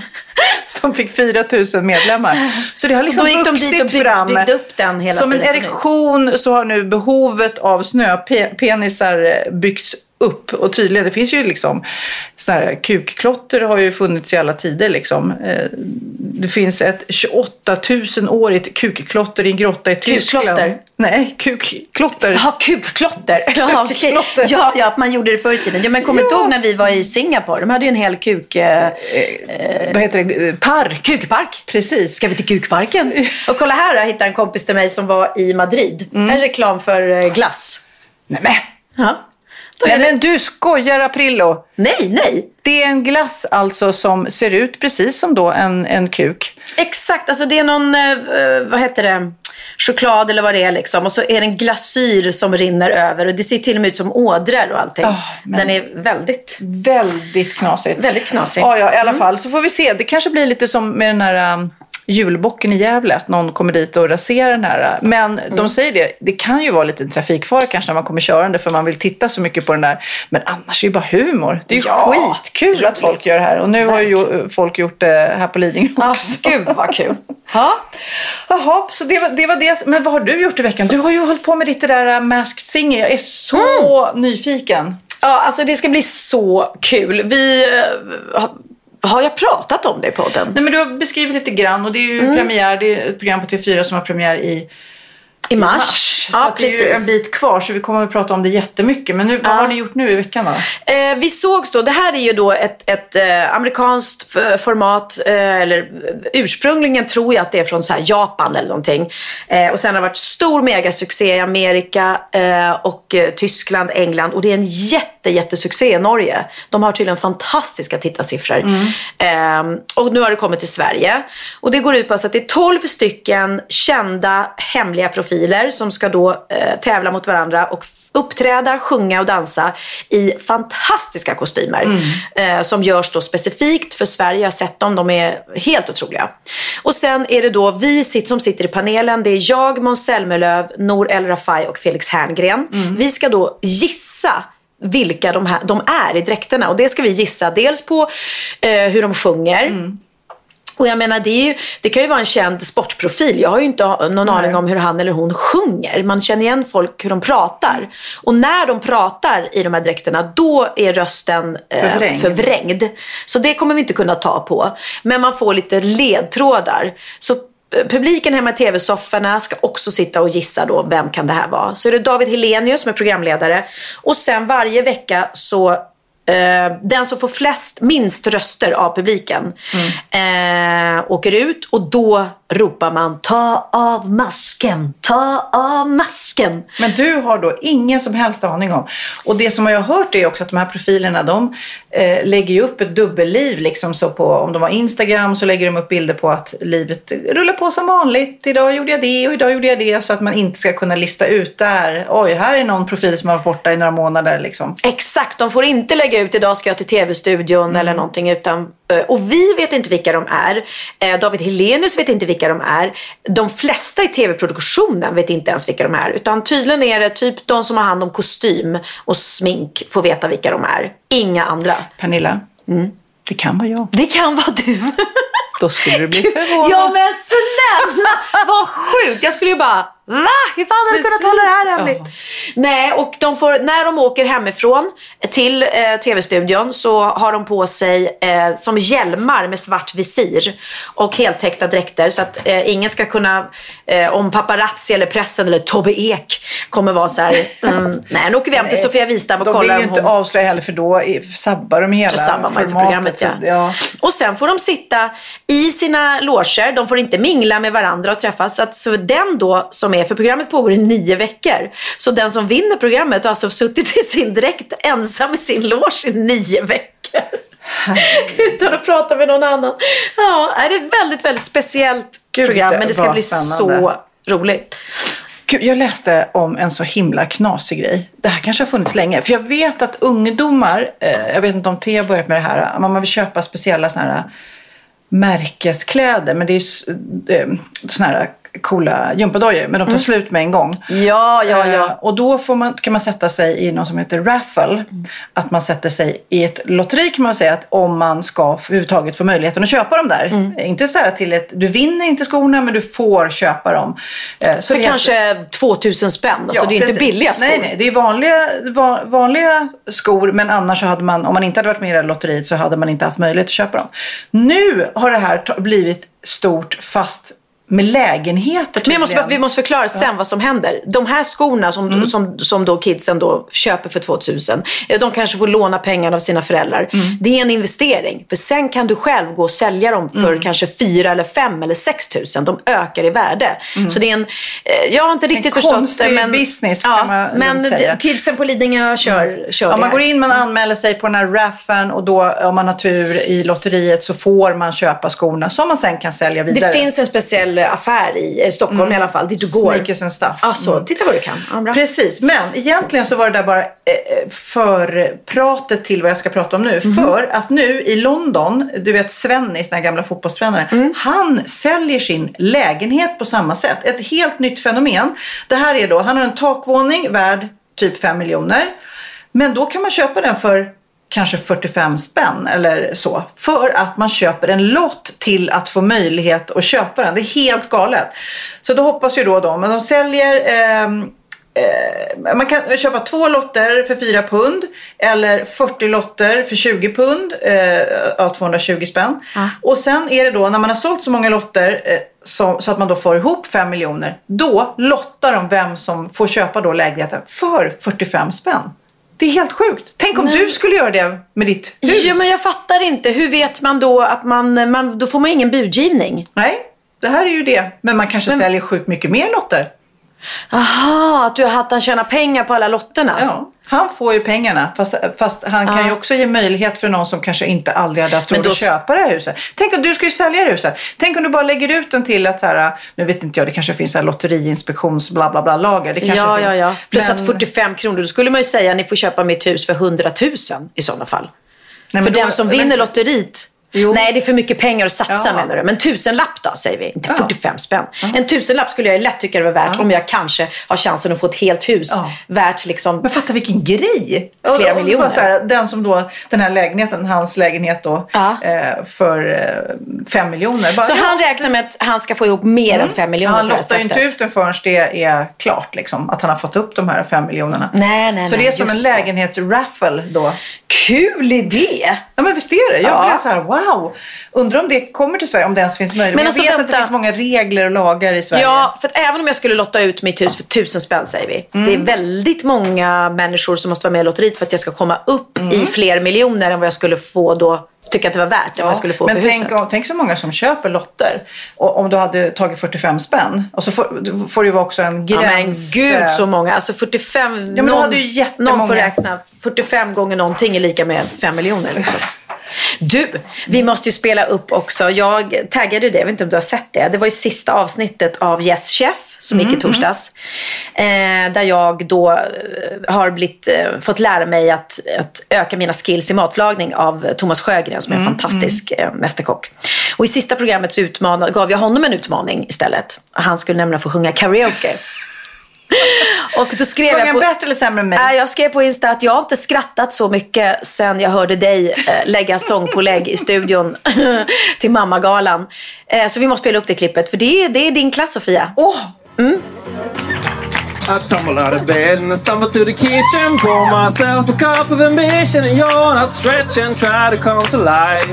B: Som fick 4 000 medlemmar. Så det har
A: Så
B: liksom
A: gick de dit
B: vuxit
A: och bygg-
B: fram.
A: byggde upp den hela
B: Som en erektion så har nu behovet av snöpenisar byggts upp. Och tydligen, det finns ju liksom såna här kukklotter har ju funnits i alla tider liksom. Eh, Det finns ett 28 000-årigt kukklotter i en grotta i Tyskland.
A: Kukkloster?
B: Nej, kukklotter.
A: Jaha, kukklotter. Ja.
B: Kukklotter.
A: ja, ja, man gjorde det förr i tiden. Ja, men kommer du
B: Ja.
A: ihåg när vi var i Singapore? De hade ju en hel kuk... Eh,
B: Vad heter det? Eh, Park.
A: kukpark.
B: Precis.
A: Ska vi till kukparken? Och kolla här, jag hittade en kompis till mig som var i Madrid.
B: Mm.
A: En reklam för eh, glass.
B: Nej, men.
A: Ja.
B: Nej, men du skojar Aprillo.
A: nej, nej.
B: Det är en glass alltså som ser ut precis som då en, en kuk.
A: Exakt, alltså det är någon, eh, eh, vad heter det, choklad eller vad det är liksom. Och så är det en glasyr som rinner över. Och det ser till och med ut som ådror och allting.
B: Men-
A: Den är väldigt,
B: Väldigt knasigt.
A: väldigt knasig.
B: Ja, ja, i alla fall. Så får vi se. Det kanske blir lite som med den här um, julbocken i Gävle. Att någon kommer dit och raserar den här. Men de säger det. Det kan ju vara lite trafikfara kanske när man kommer körande. För man vill titta så mycket på den där. Men annars är det bara humor. Det är ju
A: Ja,
B: skitkul att folk gör det här. Och nu har ju folk gjort det här på Lidingö
A: Ah,
B: också.
A: gud vad kul. Ja.
B: Jaha, så det var, det var det. Men vad har du gjort i veckan? Du har ju hållit på med ditt där uh, Masked Singer. Jag är så nyfiken.
A: ja, alltså det ska bli så kul. Vi, eh, har, jag pratat om det i podden?
B: Nej, men du har beskrivit lite grann och det är ju
A: Mm.
B: premiär. Det är ett program på TV4 som har premiär i
A: I mars.
B: Så
A: Ja,
B: det är ju en bit kvar så vi kommer att prata om det jättemycket. Men nu, vad har ni gjort nu i veckan då?
A: Eh, vi sågs då, det här är ju då ett, ett eh, amerikanskt format, eh, eller ursprungligen tror jag att det är från så Japan eller någonting. Eh, och sen har det varit stor megasuccé i Amerika eh, och eh, Tyskland, England och det är en jätte, jättesuccé i Norge. De har tydligen fantastiska tittarsiffror. Eh, och nu har det kommit till Sverige. Och det går ut på att det är 12 stycken kända hemliga profiler profiler som ska då eh, tävla mot varandra och uppträda, sjunga och dansa i fantastiska kostymer. Eh, som görs då specifikt för Sverige. Jag har sett dem, de är helt otroliga. Och sen är det då vi som sitter i panelen. Det är jag, Måns Zelmerlöw, Nour El Rafai och Felix Herngren. Vi ska då gissa vilka de, här, de är i dräkterna. Och det ska vi gissa dels på eh, hur de sjunger. Och jag menar, det, ju, det kan ju vara en känd sportprofil. Jag har ju inte någon aning om hur han eller hon sjunger. Man känner igen folk hur de pratar. Och när de pratar i de här dräkterna, då är rösten eh,
B: Förvrängd.
A: förvrängd. Så det kommer vi inte kunna ta på. Men man får lite ledtrådar. Så eh, publiken hemma i tv-sofforna ska också sitta och gissa då, vem kan det här vara? Så är det David Helenius som är programledare. Och sen varje vecka så Eh, den som får flest, minst röster av publiken eh, åker ut och då ropar man ta av masken, ta av masken.
B: Men du har då ingen som helst aning om. Och det som jag har hört är också att de här profilerna de eh, lägger upp ett dubbelliv. Liksom så på, om de har Instagram så lägger de upp bilder på att livet rullar på som vanligt. Idag gjorde jag det och idag gjorde jag det. Så att man inte ska kunna lista ut där. Oj, här är någon profil som har varit borta i några månader. Liksom.
A: Exakt, de får inte lägga ut idag ska jag till tv-studion eller någonting. Utan, eh, och vi vet inte vilka de är. Eh, David Helenius vet inte vilka de är. De flesta i tv-produktionen vet inte ens vilka de är. Utan tydligen är det typ de som har hand om kostym och smink får veta vilka de är. Inga andra.
B: Pernilla, det kan vara jag.
A: Det kan vara du.
B: Då skulle du bli förvånad.
A: Ja men snälla, vad sjukt. Jag skulle ju bara, va? Hur fan har du kunnat hålla det här hemligt? Nej, och de får, när de åker hemifrån till eh, tv-studion så har de på sig eh, som hjälmar med svart visir och heltäckta dräkter så att eh, ingen ska kunna, eh, om paparazzi eller pressen eller Tobbe Ek kommer vara så här, mm, nej nu åker vi hem till Sofia Wistam och
B: De vill
A: kollar
B: ju
A: om
B: inte
A: hon...
B: avslöja heller för då sabbar de hela
A: sabbar
B: formatet.
A: programmet ja.
B: Så, ja.
A: Och sen får de sitta i sina loger. De får inte mingla med varandra och träffas. Så, att, så den då som är, för programmet pågår i nio veckor. Så den som vinner programmet har alltså suttit i sin dräkt ensam i sin loge i nio veckor. Utan att prata med någon annan. Ja, det är ett väldigt, väldigt speciellt
B: Gud,
A: program. Men det ska bli
B: spännande.
A: så roligt.
B: Gud, jag läste om en så himla knasig grej. Det här kanske har funnits länge. För jag vet att ungdomar, eh, jag vet inte om Thea har börjat med det här, man vill köpa speciella sådana här märkeskläder. Men det är ju eh, såna här coola gympadojor. Men de tar slut med en gång.
A: Ja, ja,
B: Eh,
A: ja.
B: Och då får man, kan man sätta sig i något som heter raffle. Att man sätter sig i ett lotteri kan man säga. Att om man ska överhuvudtaget få möjligheten att köpa dem där.
A: Mm.
B: Inte så här till ett, du vinner inte skorna men du får köpa dem. Eh, så
A: För kanske 2000 spänn. Alltså,
B: Ja,
A: det är inte
B: precis.
A: billiga skor.
B: Nej, nej. Det är vanliga, va- vanliga skor. Men annars så hade man, om man inte hade varit med i det här lotteriet så hade man inte haft möjlighet att köpa dem. Nu har det här blivit stort fast med lägenheter
A: Men måste, vi måste förklara sen vad som händer. De här skorna som,
B: Mm.
A: som, som då kidsen då köper för 2000, eh, de kanske får låna pengarna av sina föräldrar.
B: Mm.
A: Det är en investering. För sen kan du själv gå och sälja dem för
B: Mm.
A: kanske 4 eller 5 eller 6000. De ökar i värde. Så det är en, eh, jag har inte riktigt förstått det.
B: Mm. konstig
A: Men,
B: business,
A: ja,
B: kan man
A: Men
B: säga. Mm.
A: kidsen på Lidingö kör, kör
B: Ja,
A: det
B: man går in, man anmäler sig på den här raffen och då om man har tur i lotteriet så får man köpa skorna som man sen kan sälja vidare.
A: Det finns en speciell affär i eh, Stockholm
B: Mm.
A: i alla fall, dit du går.
B: Sneakers and stuff.
A: Alltså, titta vad du kan. Ja, bra.
B: Precis, men egentligen så var det där bara eh, för pratet till vad jag ska prata om nu.
A: Mhm.
B: För att nu i London, du vet Svennis, den här gamla fotbollstränaren,
A: Mm.
B: han säljer sin lägenhet på samma sätt. Ett helt nytt fenomen. Det här är då, han har en takvåning värd typ 5 miljoner. Men då kan man köpa den för kanske 45 spänn eller så. För att man köper en lott till att få möjlighet att köpa den. Det är helt galet. Så då hoppas ju då de, men de säljer ehm, Eh, man kan köpa två lotter för 4 pund eller 40 lotter för 20 pund, eh, ja, 220 spänn. Och sen är det då när man har sålt så många lotter eh, så, så att man då får ihop 5 miljoner. Då lottar de vem som får köpa då lägenheten för 45 spänn. Det är helt sjukt. Tänk om du skulle göra det med ditt hus.
A: Ja, men jag fattar inte. Hur vet man då att man, man då får man ingen budgivning?
B: Nej, det här är ju det. Men man kanske säljer sjukt mycket mer lotter.
A: Aha, att du att han tjänar pengar på alla lotterna.
B: Ja. Han får ju pengarna fast, fast han kan ju också ge möjlighet för någon som kanske inte aldrig hade haft råd att köpa det här huset. Tänk om du ska ju sälja det huset. Tänk om du bara lägger ut den till att så här, nu vet inte jag, det kanske finns så här lotteriinspektions bla bla bla lager. Det kanske
A: Ja,
B: finns.
A: ja, ja. Plus
B: Men-
A: att 45 kronor, då skulle man ju säga ni får köpa mitt hus för 100 000 i sådana fall.
B: Nej,
A: för den som vinner lotteriet.
B: Jo.
A: Nej, det är för mycket pengar att satsa
B: Ja.
A: menar du. Men tusenlapp då, säger vi. Inte
B: Ja.
A: 45 spänn. En tusenlapp skulle jag lätt tycka det var värt om jag kanske har chansen att få ett helt hus
B: Ja.
A: värt liksom...
B: Men fatta vilken grej!
A: Flera
B: Och-
A: miljoner.
B: här, den som då, den här lägenheten, hans lägenhet då,
A: Ja.
B: eh, för eh, fem miljoner. Bara,
A: Så
B: ja.
A: han räknar med att han ska få ihop mer än fem miljoner
B: Han
A: det
B: lottar ju inte ut den förrän det är klart, liksom, att han har fått upp de här fem miljonerna.
A: Nej, nej,
B: Så
A: nej,
B: det är som en
A: det.
B: lägenhetsraffle då.
A: Kul idé!
B: Ja men visst är det? Jag
A: Ja.
B: blev så här, wow! Undrar om det kommer till Sverige, om det ens finns möjlighet.
A: Men
B: Men jag
A: alltså,
B: vet att det
A: vänta.
B: finns många regler och lagar i Sverige.
A: Ja, för att även om jag skulle lotta ut mitt hus för tusen spänn säger vi.
B: Mm.
A: Det är väldigt många människor som måste vara med i lotteriet för att jag ska komma upp
B: Mm.
A: i fler miljoner än vad jag skulle få då, tycka att det var värt, vad jag skulle få
B: men
A: för
B: tänk,
A: huset.
B: tänk så många som köper lotter. Och om du hade tagit 45 spänn. Och så får, får det vara också en
A: Ja, men
B: gräns.
A: gud så många. Alltså 45,
B: men då
A: någon,
B: hade ju jättemånga-
A: någon får räkna. 45 gånger någonting är lika med 5 miljoner liksom. Du, vi måste ju spela upp också. Jag taggade det, jag vet inte om du har sett det. Det var ju sista avsnittet av Yes Chef som
B: Mm,
A: gick i torsdags. Eh, där jag då eh, har blivit, eh, fått lära mig att, att öka mina skills i matlagning av Thomas Sjögren som är en
B: Mm,
A: fantastisk eh, mästerkock. Och i sista programmet så utmanade, gav jag honom en utmaning istället. Han skulle nämligen få sjunga karaoke. Och då skrev jag på...
B: bättre eller sämre än mig?
A: Nej, jag skrev på Insta att jag har inte skrattat så mycket sen jag hörde dig eh, lägga sångpålägg i studion till mammagalan. Eh, så vi måste spela upp det klippet, för det är, det är din klass Sofia.
B: Åh!
F: I tumble out of bed and I stumble to the kitchen. Pour myself a cup of ambition and yawn out, stretch and try to come to life.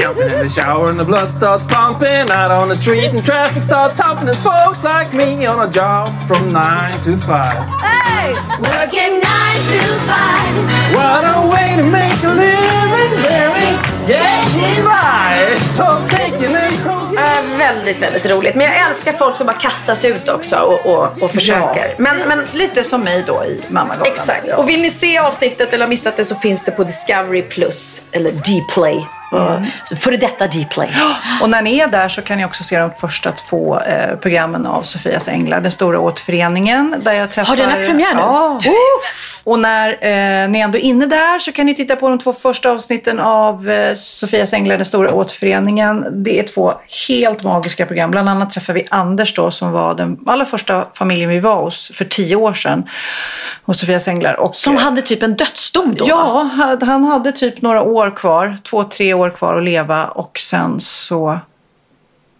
F: Jumping in the shower and the blood starts pumping. Out on the street and traffic starts humping. There's folks like me on a job from nine to five.
G: Hey, Working nine to five,
F: What a way to make a living, baby. Getting right. So taking it home.
A: Eh, väldigt, väldigt roligt. Men jag älskar folk som bara kastas ut också och, och, och försöker. Men, men
B: Lite som mig då i mammagalan.
A: Exakt.
B: Ja.
A: Och vill ni se avsnittet eller ha missat det så finns det på Discovery Plus eller Dplay. Mm. Före detta Dplay.
B: Och när ni är där så kan ni också se de första två eh, programmen av Sofias Änglar, den stora återföreningen. Där jag träffar...
A: Har den haft premiär nu?
B: Ja. Och när eh, ni ändå är inne där så kan ni titta på de två första avsnitten av eh, Sofias Änglar, den stora återföreningen. Det är två helt magiska program. Bland annat träffar vi Anders då som var den allra första familjen vi var hos för tio år sedan. Hos Sofias Änglar. Och,
A: Som hade typ en dödsdom då?
B: Ja, han- han hade typ några år kvar, två, tre år kvar att leva och sen så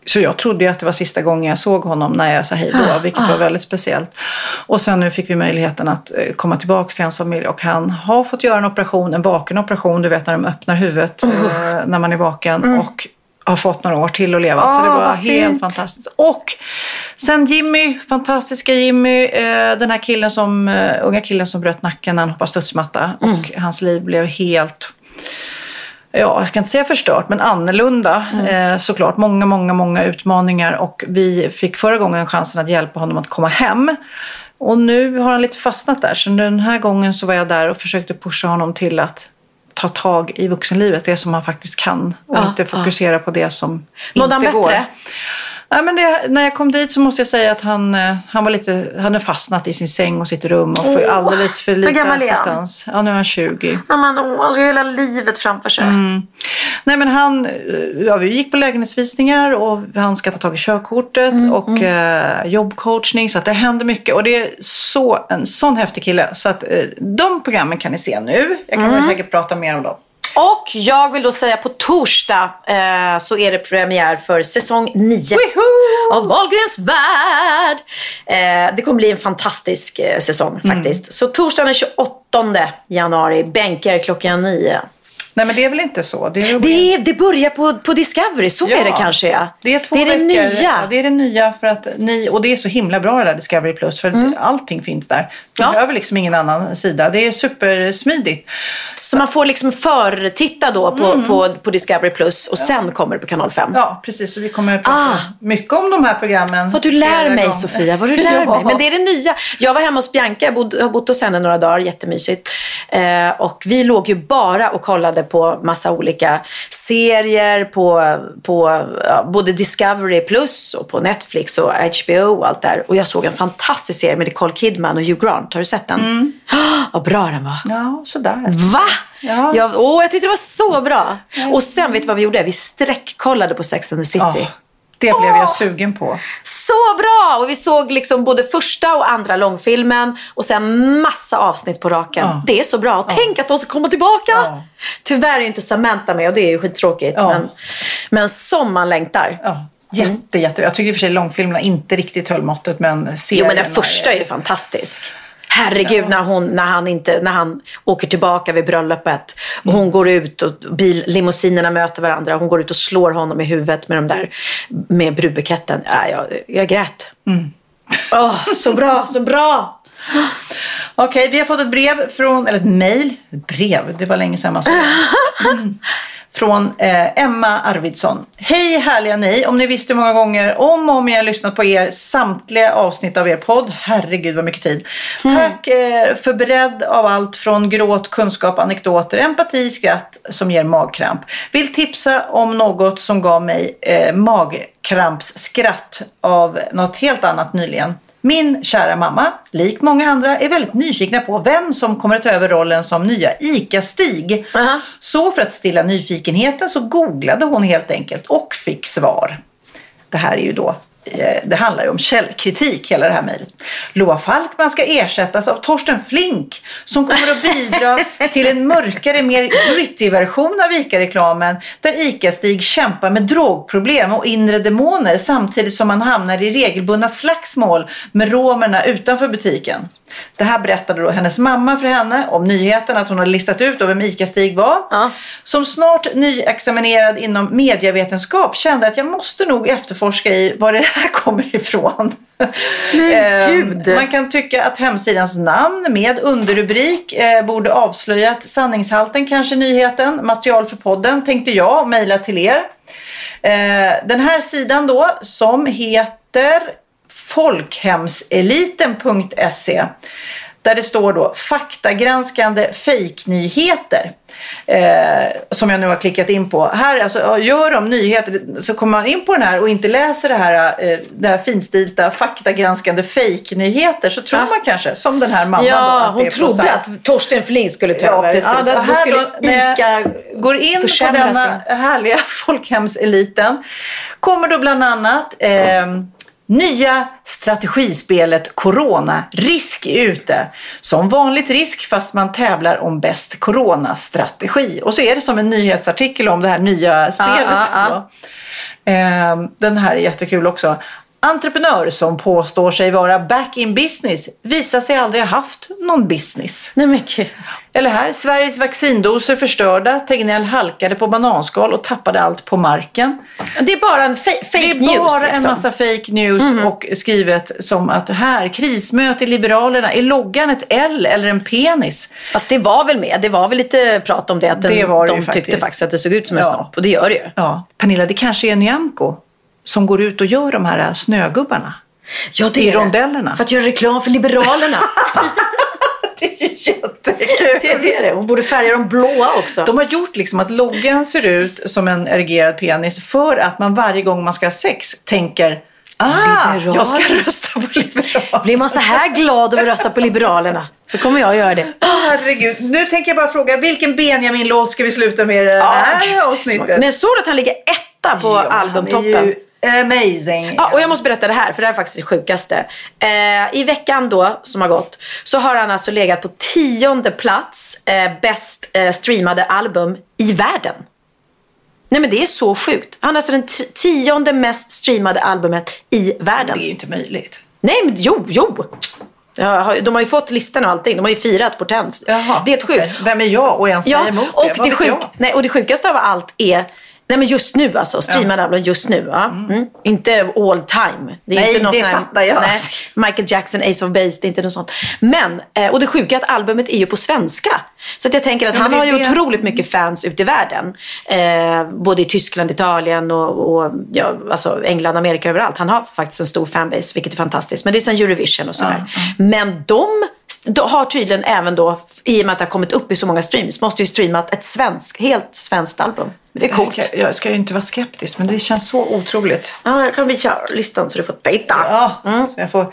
B: så jag trodde ju att det var sista gången jag såg honom när jag sa hej då, vilket var väldigt speciellt. Och sen nu fick vi möjligheten att eh, komma tillbaka till hans familj och han har fått göra en operation, en vaken operation, du vet när de öppnar huvudet eh, när man är vaken och har fått några år till att leva. så det
A: Ah,
B: var
A: vad
B: helt
A: fint.
B: fantastiskt. Och sen Jimmy, fantastiska Jimmy, eh, den här killen som, unga killen som bröt nacken när han hoppade studsmatta och hans liv blev helt Ja, jag ska inte säga förstört, men annorlunda eh, såklart. Många, många, många utmaningar och vi fick förra gången chansen att hjälpa honom att komma hem. Och nu har han lite fastnat där, så den här gången så var jag där och försökte pusha honom till att ta tag i vuxenlivet, det som han faktiskt kan och
A: Ja,
B: inte fokusera på det som
A: Mådde
B: inte
A: han
B: går.
A: bättre?
B: Nej, men det, när jag kom dit så måste jag säga att han, eh, han var lite, han hade fastnat i sin säng och sitt rum och för
A: Åh,
B: alldeles för lite
A: är han?
B: assistans. Ja, nu är han 20.
A: Ja, men, åh, alltså, hela livet framför sig.
B: Mm. Nej men han, eh, ja, vi gick på lägenhetsvisningar och han ska ta tag i körkortet
A: Mm,
B: och eh, jobbcoachning så att det händer mycket och det är så, en sån häftig kille så att eh, de programmen kan ni se nu. Jag kan
A: Mm.
B: säkert prata mer om dem.
A: Och jag vill då säga på torsdag eh, så är det premiär för säsong 9 av Wahlgrens värld. Eh, det kommer bli en fantastisk eh, säsong faktiskt. Så torsdagen den 28 januari, bänker klockan 9.
B: Nej men det är väl inte så? Det, är
A: Det, det börjar på, på Discovery, så är det kanske ja.
B: Det är två
A: det, är det
B: veckor.
A: nya.
B: Ja, det är det nya för att ni, och det är så himla bra det där Discovery Plus för
A: Mm.
B: allting finns där. Du
A: Ja.
B: behöver liksom ingen annan sida. Det är supersmidigt.
A: Så man får liksom förtitta då på,
B: Mm.
A: på, på Discovery Plus och sen kommer det på kanal 5.
B: Ja, precis. Så vi kommer att prata
A: Ah.
B: mycket om de här programmen.
A: Vad du lär mig
B: gånger.
A: Sofia, vad du lär
B: Ja.
A: mig. Men det är det nya. Jag var hemma hos Bianca, jag bod, har bott hos henne några dagar, jättemysigt. Eh, och vi låg ju bara och kollade på massa olika serier på, på ja, både Discovery Plus och på Netflix och HBO och allt där. Och jag såg en fantastisk serie med Nicole Kidman och Hugh Grant. Har du sett den? Mm. vad bra den var.
B: Ja, sådär.
A: Va?
B: Ja.
A: Jag, åh, jag tyckte det var så bra. Och sen, vet du vad vi gjorde? Vi sträckkollade på Sex and the City.
B: Ja, det blev jag sugen på.
A: Så bra! Och vi såg liksom både första och andra långfilmen och sen massa avsnitt på raken.
B: Ja.
A: Det är så bra. Tänk att de ska komma tillbaka!
B: Ja.
A: Tyvärr är inte Samantha med och det är ju skittråkigt.
B: Ja.
A: Men, men som man längtar.
B: Ja. Jätte, jätte. Jag tycker i och för sig långfilmerna inte riktigt höll måttet men
A: Jo
B: serierna
A: men den första är ju fantastisk. Herregud när, hon, när, han inte, när han åker tillbaka vid bröllopet och hon går ut och bil, limousinerna möter varandra. Hon går ut och slår honom i huvudet med de där med brudbuketten. Ja, jag, jag grät. Åh, så bra, så bra!
B: Okej, vi har fått ett brev från, eller ett mejl. Brev, det var länge sedan man såg det. Mm. Från eh, Emma Arvidsson. Hej härliga ni! Om ni visste hur många gånger om och om jag har lyssnat på er samtliga avsnitt av er podd. Herregud vad mycket tid. Tack eh, för bredd av allt från gråt, kunskap, anekdoter, empati, skratt som ger magkramp. Vill tipsa om något som gav mig eh, magkrampsskratt av något helt annat nyligen. Min kära mamma, lik många andra, är väldigt nyfikna på vem som kommer att ta över rollen som nya ICA-Stig.
A: Aha.
B: Så för att stilla nyfikenheten så googlade hon helt enkelt och fick svar. Det här är ju då det handlar ju om källkritik hela det här mejlet. Loa Falkman ska ersättas av Torsten Flink som kommer att bidra till en mörkare, mer gritty version av ICA-reklamen där ICA-Stig kämpar med drogproblem och inre demoner samtidigt som han hamnar i regelbundna slagsmål med romerna utanför butiken. Det här berättade då hennes mamma för henne om nyheten att hon hade listat ut vem ICA-Stig var.
A: Ja.
B: Som snart nyexaminerad inom medievetenskap kände att jag måste nog efterforska i var det här kommer ifrån. Ehm,
A: gud.
B: Man kan tycka att hemsidans namn med underrubrik eh, borde avslöjat sanningshalten kanske nyheten. Material för podden tänkte jag och mejla till er. Eh, den här sidan då som heter folkhemseliten.se där det står då faktagranskande fejknyheter. Eh, som jag nu har klickat in på. Här alltså, gör de nyheter så kommer man in på den här och inte läser det här, eh, det här finstilta faktagranskande fejknyheter så tror
A: Ja.
B: man kanske, som den här mamman då,
A: Ja,
B: att det
A: hon trodde
B: procent.
A: att Torsten Flink skulle ta
B: Ja,
A: över.
B: precis.
A: Ja, då,
B: Och
A: då skulle
B: då,
A: ICA
B: går in på denna
A: sin-
B: härliga folkhemseliten kommer då bland annat eh, nya strategispelet Corona. Risk är ute. Som vanligt risk fast man tävlar om bäst Corona-strategi. Och så är det som en nyhetsartikel om det här nya spelet.
A: ja, ja.
B: då. Eh, den här är jättekul också. Entreprenör som påstår sig vara back in business visar sig aldrig ha haft någon business.
A: Nej men gud.
B: Eller här, Sveriges vaccindoser förstörda. Tegnell halkade på bananskal och tappade allt på marken.
A: Det är bara en fake
B: Det är
A: news.
B: bara en
A: liksom.
B: massa fake news och skrivet som att här, krismöte i Liberalerna, är loggan ett L eller en penis?
A: Fast det var väl med. Det var väl lite prat om det. Att den,
B: Det var det
A: de tyckte
B: faktiskt.
A: faktiskt att det såg ut som en
B: Ja.
A: snopp. Och det gör det ju.
B: Ja, Pernilla, det kanske är Nyamko som går ut och gör de här snögubbarna.
A: Ja, det
B: I rondellerna.
A: För att göra reklam för Liberalerna.
B: Det är jättekul.
A: det, det är det. Hon borde färga dem blåa också.
B: De har gjort liksom att loggan ser ut som en erigerad penis för att man varje gång man ska ha sex tänker Ah,
A: Liberal.
B: jag ska rösta på liberal.
A: Blir man så här glad över att rösta på Liberalerna så kommer jag göra det.
B: Herregud, nu tänker jag bara fråga, vilken Benjamin-låt ska vi sluta med i det här
A: så
B: avsnittet?
A: Men såg du att han ligger etta på
B: Ja,
A: albumtoppen?
B: Amazing.
A: Ja, och jag måste berätta det här, för det här är faktiskt det sjukaste. Eh, I veckan då, som har gått, så har han alltså legat på tionde plats, eh, bäst eh, streamade album i världen. Nej men det är så sjukt. Han är alltså den tionde mest streamade albumet i världen.
B: Det är ju inte möjligt.
A: Nej men jo, jo. De har ju fått listan och allting. De har ju firat Portens.
B: Jaha,
A: det är ett sjukt.
B: Vem är jag och ens
A: Ja,
B: emot
A: och
B: det? Vad
A: det, sjuk, nej, och det sjukaste av allt är Nej men just nu alltså, streamade album just nu. Ja. Mm. Inte all time. Det är
B: Nej,
A: inte någon
B: det
A: sån här,
B: fattar jag.
A: Nej, Michael Jackson, Ace of Base, det är inte något sånt. Men, eh, och det sjuka är att albumet är ju på svenska. Så att jag tänker att
B: Ja, men
A: han har ju
B: det.
A: otroligt mycket fans ute i världen. Eh, både i Tyskland, Italien och, och ja, alltså England, Amerika, överallt. Han har faktiskt en stor fanbase, vilket är fantastiskt. Men det är sen Eurovision och sådär. Men de, de har tydligen även då, i och med att det har kommit upp i så många streams, måste ju streamat ett svensk, helt svenskt album. Det är coolt.
B: Jag, jag ska ju inte vara skeptisk, men det känns så otroligt.
A: Ja, jag kan visa listan så du får titta.
B: Ja, så, jag får, så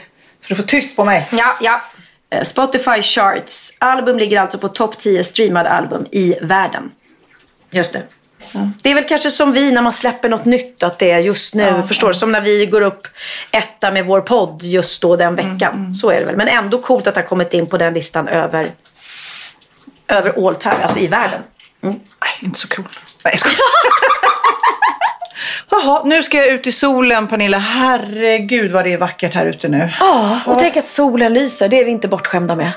B: du får tyst på mig.
A: Ja, ja. Eh, Spotify Charts. Album ligger alltså på topp 10 streamade album i världen. Just Det är väl kanske som vi när man släpper något nytt, att det är just nu. förstår du? Som när vi går upp etta med vår podd just då den veckan. Så är det väl. Men ändå coolt att det har kommit in på den listan över, över all time, alltså i världen.
B: Nej, inte så cool. Nej, jag. Jaha, nu ska jag ut i solen, Pernilla. Herregud vad det är vackert här ute nu.
A: Ja, och tänk att solen lyser. Det är vi inte bortskämda med.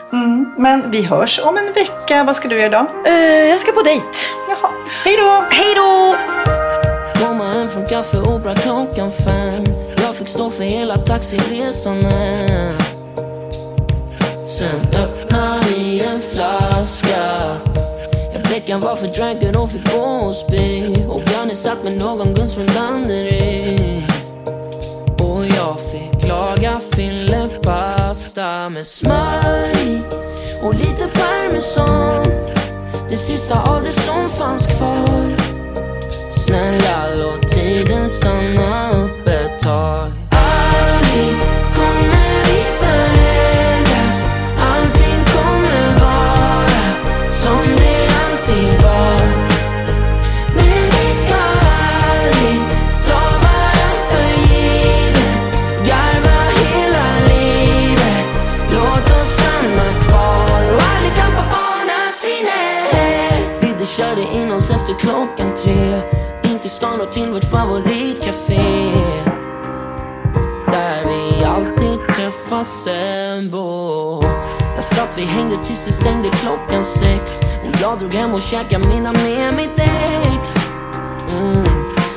B: Men vi hörs om en vecka. Vad ska du göra idag?
A: Eh, jag ska på dejt.
B: Jaha, hej då!
A: Hej då!
H: Komma hem från Café Opera klockan fem Jag fick stå för hela taxiresan hem Sen öppnar vi en flaska Flickan var för draggen och fick gå och spy Och Bjarne satt med någon Guns från Danderyd. Och jag fick laga fillepasta med smör i. Och lite parmesan. Det sista av det som fanns kvar. Snälla låt tiden stanna. Favoritcafé. Där vi alltid träffas sen på Där satt vi hängde tills det stängde klockan sex. Och jag drog hem och käkade middag med mitt ex. Mm.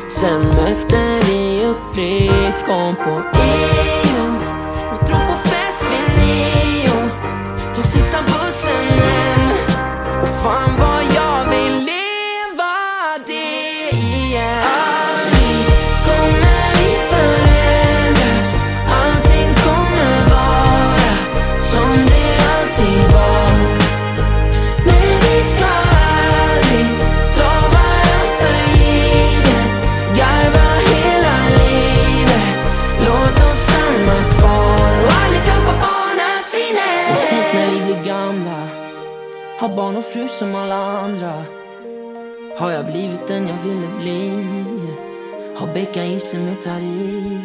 H: Sen mötte vi upp Rikon på EU Och drog på fest vid har barn och fru som alla andra Har jag blivit den jag ville bli? Har Becka gift sig med Tari?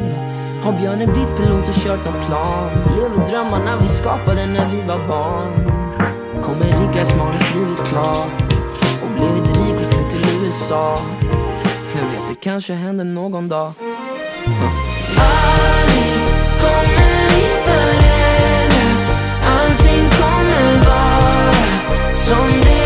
H: Har Björne blivit pilot och kört nåt plan? Lever drömmarna vi skapade när vi var barn? Kommer Rickards manus blivit klar? Och blivit rik och flytt till USA? För jag vet, det kanske händer någon dag som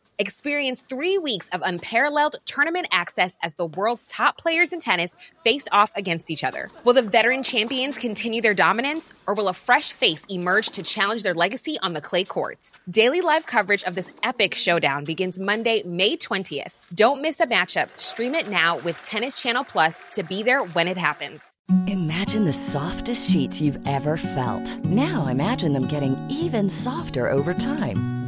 I: Experience three weeks of unparalleled tournament access as the world's top players in tennis face off against each other. Will the veteran champions continue their dominance, or will a fresh face emerge to challenge their legacy on the clay courts? Daily live coverage of this epic showdown begins Monday, May 20th. Don't miss a matchup. Stream it now with Tennis Channel Plus to be there when it happens.
D: Imagine the softest sheets you've ever felt. Now imagine them getting even softer over time.